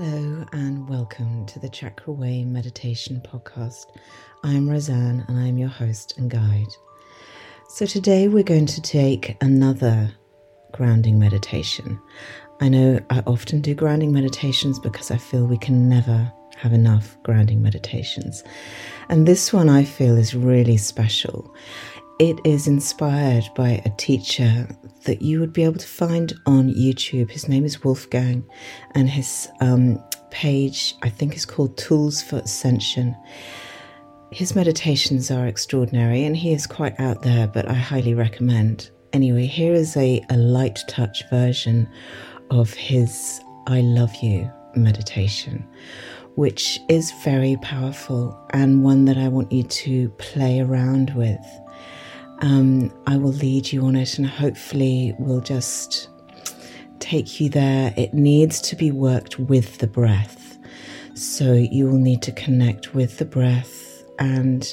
Hello, and welcome to the Chakra Way Meditation Podcast. I'm Rosanne, and I'm your host and guide. So, today we're going to take another grounding meditation. I know I often do grounding meditations because I feel we can never have enough grounding meditations. And this one I feel is really special. It is inspired by a teacher that you would be able to find on YouTube. His name is Wolfgang, and his um, page, I think, is called Tools for Ascension. His meditations are extraordinary, and he is quite out there, but I highly recommend. Anyway, here is a, a light touch version of his I Love You meditation, which is very powerful and one that I want you to play around with. Um, I will lead you on it and hopefully we'll just take you there. It needs to be worked with the breath. So you will need to connect with the breath and,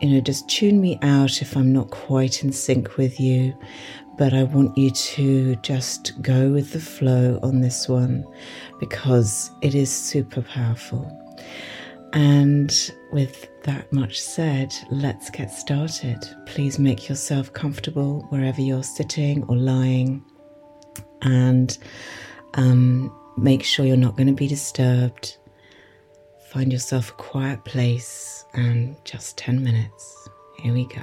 you know, just tune me out if I'm not quite in sync with you. But I want you to just go with the flow on this one because it is super powerful. And with that much said, let's get started. Please make yourself comfortable wherever you're sitting or lying, and um, make sure you're not going to be disturbed. Find yourself a quiet place and just 10 minutes. Here we go.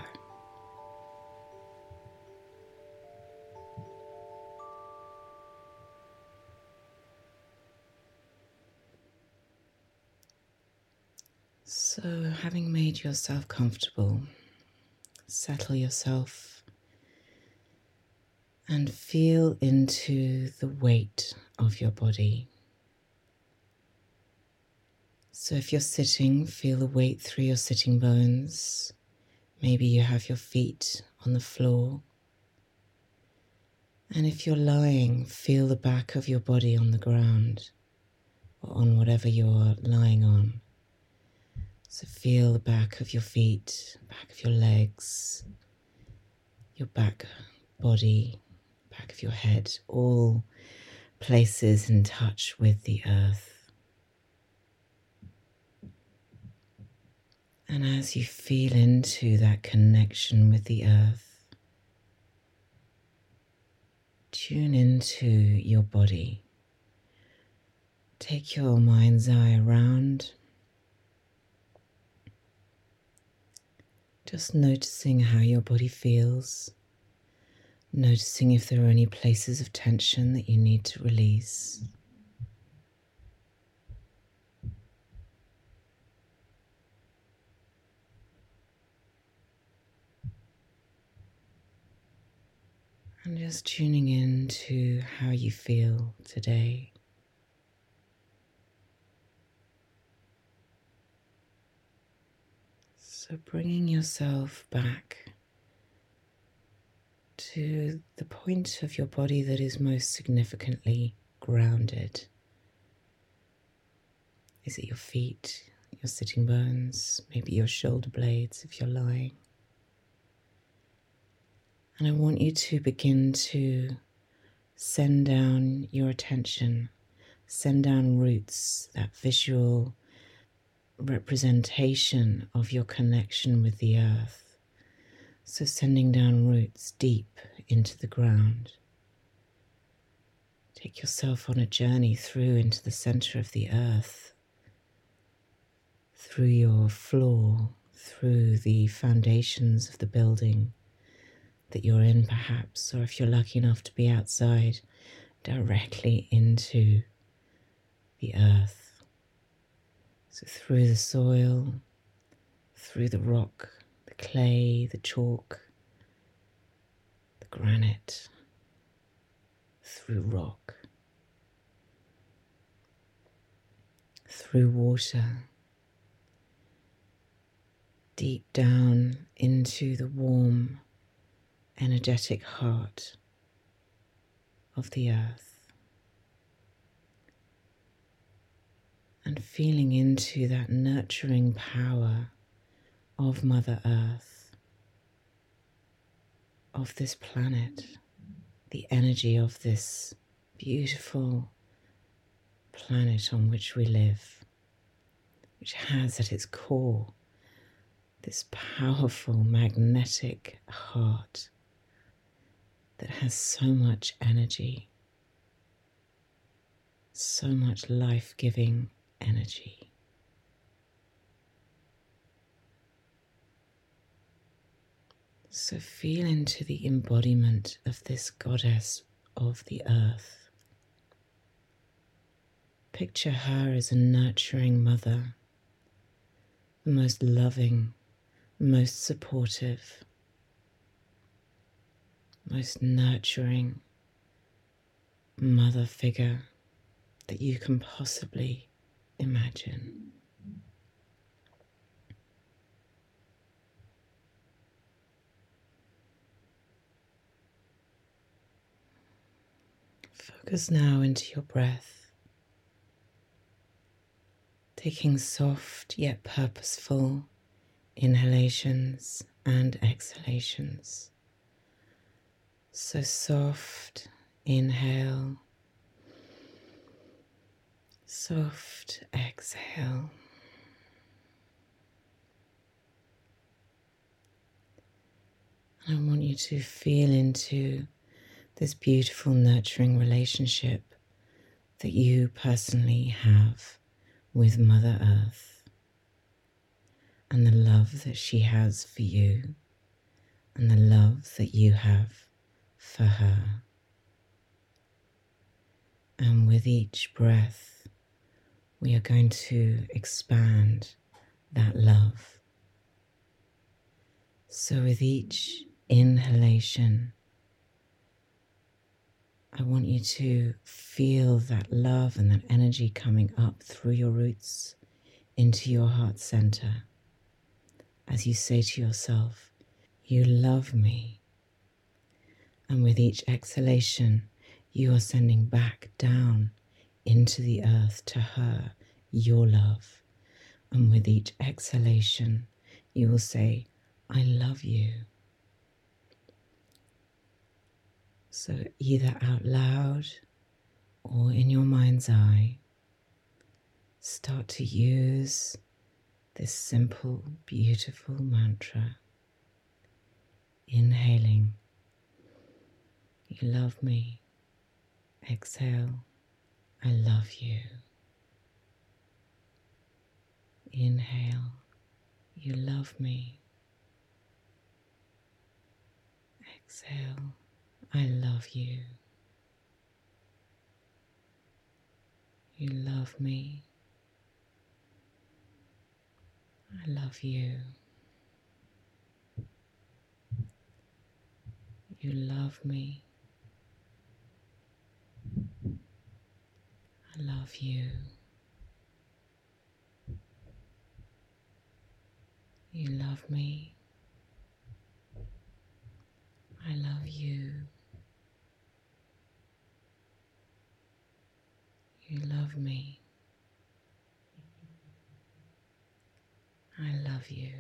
So, having made yourself comfortable, settle yourself and feel into the weight of your body. So, if you're sitting, feel the weight through your sitting bones. Maybe you have your feet on the floor. And if you're lying, feel the back of your body on the ground or on whatever you're lying on. So feel the back of your feet, back of your legs, your back body, back of your head, all places in touch with the earth. And as you feel into that connection with the earth, tune into your body. Take your mind's eye around Just noticing how your body feels, noticing if there are any places of tension that you need to release. And just tuning in to how you feel today. So bringing yourself back to the point of your body that is most significantly grounded. Is it your feet, your sitting bones, maybe your shoulder blades if you're lying? And I want you to begin to send down your attention, send down roots, that visual representation of your connection with the earth. So, sending down roots deep into the ground. Take yourself on a journey through into the center of the earth, through your floor, through the foundations of the building that you're in, perhaps, or if you're lucky enough to be outside, directly into the earth. So through the soil, through the rock, the clay, the chalk, the granite, through rock, through water, deep down into the warm, energetic heart of the earth. And feeling into that nurturing power of Mother Earth, of this planet, the energy of this beautiful, planet on which we live, which has at its core this powerful magnetic heart that has so much energy, so much life giving energy. So feel into the embodiment of this goddess of the earth. Picture her as a nurturing mother, the most loving, most supportive, most nurturing mother figure that you can possibly imagine. Focus now into your breath, taking soft yet purposeful inhalations and exhalations. So soft, inhale, soft, exhale. I want you to feel into this beautiful, nurturing relationship that you personally have with Mother Earth and the love that she has for you and the love that you have for her. And with each breath, we are going to expand that love. So, with each inhalation, I want you to feel that love and that energy coming up through your roots into your heart center as you say to yourself, You love me. And with each exhalation, you are sending back down into the earth to her your love. And with each exhalation, you will say, I love you. So, either out loud or in your mind's eye, start to use this simple, beautiful mantra. Inhaling, you love me. Exhale, I love you. Inhale, you love me. Exhale, I love you. You love me. I love you. You love me. I love you. You love me. I love you. You love me. I love you.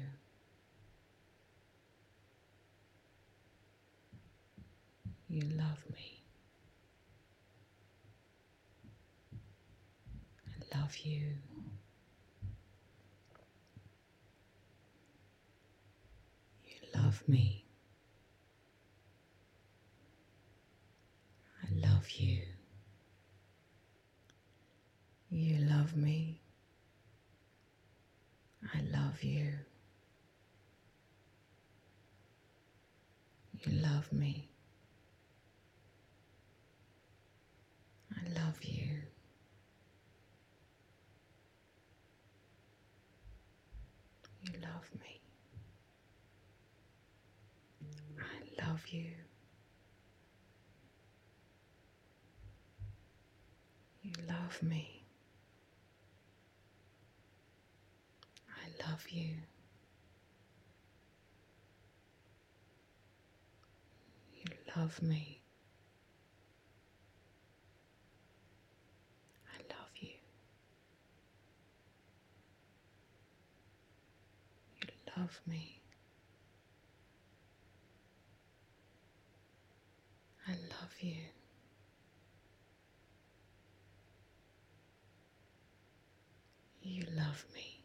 You love me. I love you. You love me. I love you. You love me. I love you. You love me. I love you love me. You. You love me. I love you. You love me. I love you. You love me. I love you. You love me.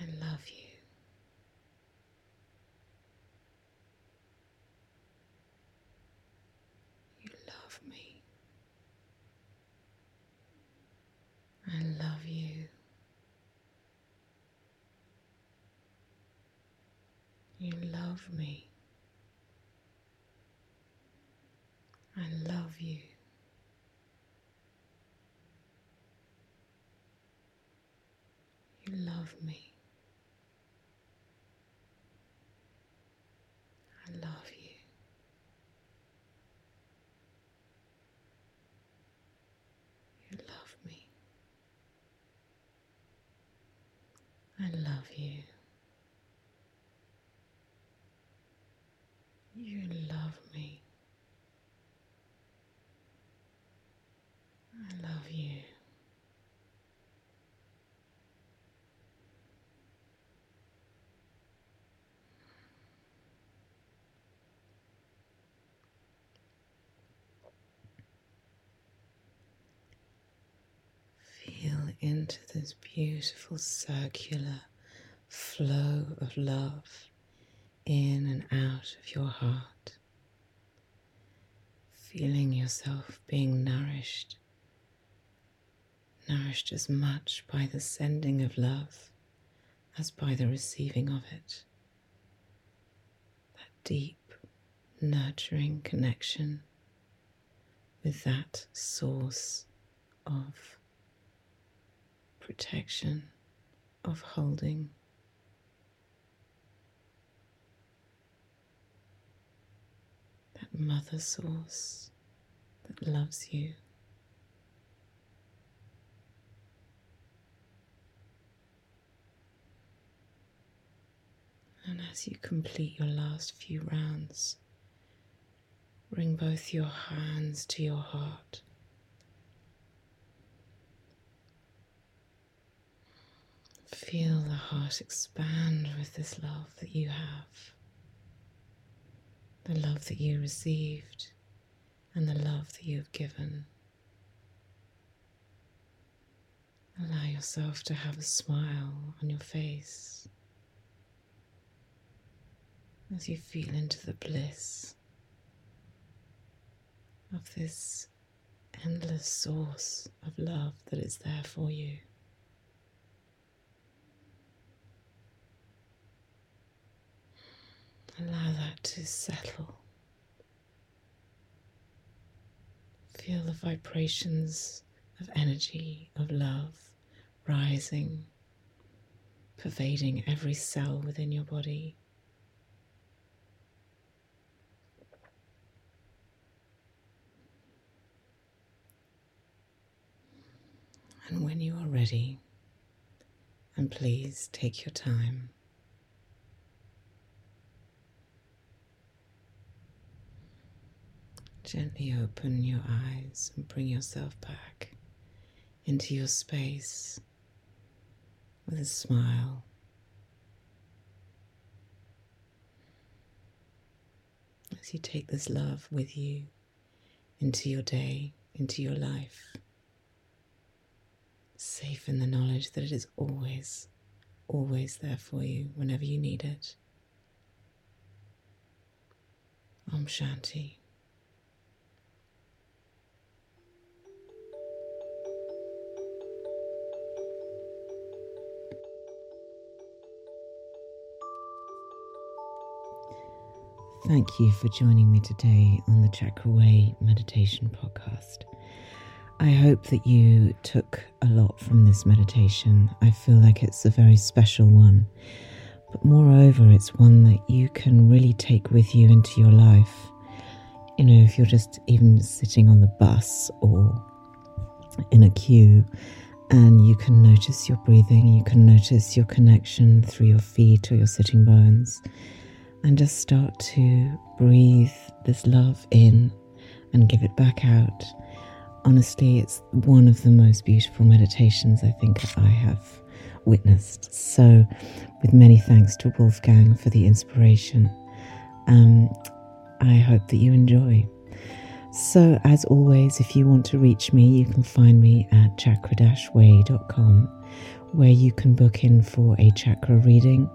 I love you. You love me. I love you. Love me. I love you. You love me. I love you. You love me. I love you. You love me. I love you. Feel into this beautiful circular flow of love in and out of your heart. Feeling yourself being nourished, nourished as much by the sending of love as by the receiving of it. That deep, nurturing connection with that source of protection, of holding. That mother source that loves you. And as you complete your last few rounds, bring both your hands to your heart. Feel the heart expand with this love that you have, the love that you received, and the love that you have given. Allow yourself to have a smile on your face as you feel into the bliss of this endless source of love that is there for you. Allow that to settle. Feel the vibrations of energy, of love rising, pervading every cell within your body. And when you are ready, and please take your time. Gently open your eyes and bring yourself back into your space with a smile. As you take this love with you into your day, into your life, safe in the knowledge that it is always, always there for you whenever you need it. Om Shanti. Thank you for joining me today on the Chakra Way Meditation Podcast. I hope that you took a lot from this meditation. I feel like it's a very special one, but moreover, it's one that you can really take with you into your life. You know, if you're just even sitting on the bus or in a queue and you can notice your breathing, you can notice your connection through your feet or your sitting bones and just start to breathe this love in and give it back out. Honestly, it's one of the most beautiful meditations I think I have witnessed. So, with many thanks to Wolfgang for the inspiration, um, I hope that you enjoy. So, as always, if you want to reach me, you can find me at chakra-way.com, where you can book in for a chakra reading,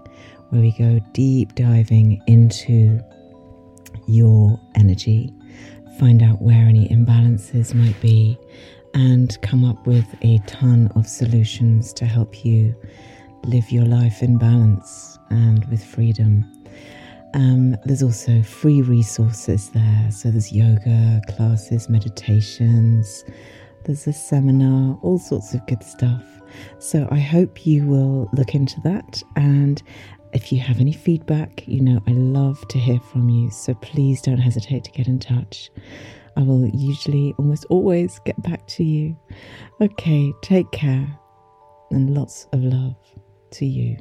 where we go deep diving into your energy, find out where any imbalances might be, and come up with a ton of solutions to help you live your life in balance and with freedom. Um, there's also free resources there. So there's yoga classes, meditations, there's a seminar, all sorts of good stuff. So I hope you will look into that. And if you have any feedback, you know, I love to hear from you. So please don't hesitate to get in touch. I will usually, almost always, get back to you. Okay, take care and lots of love to you.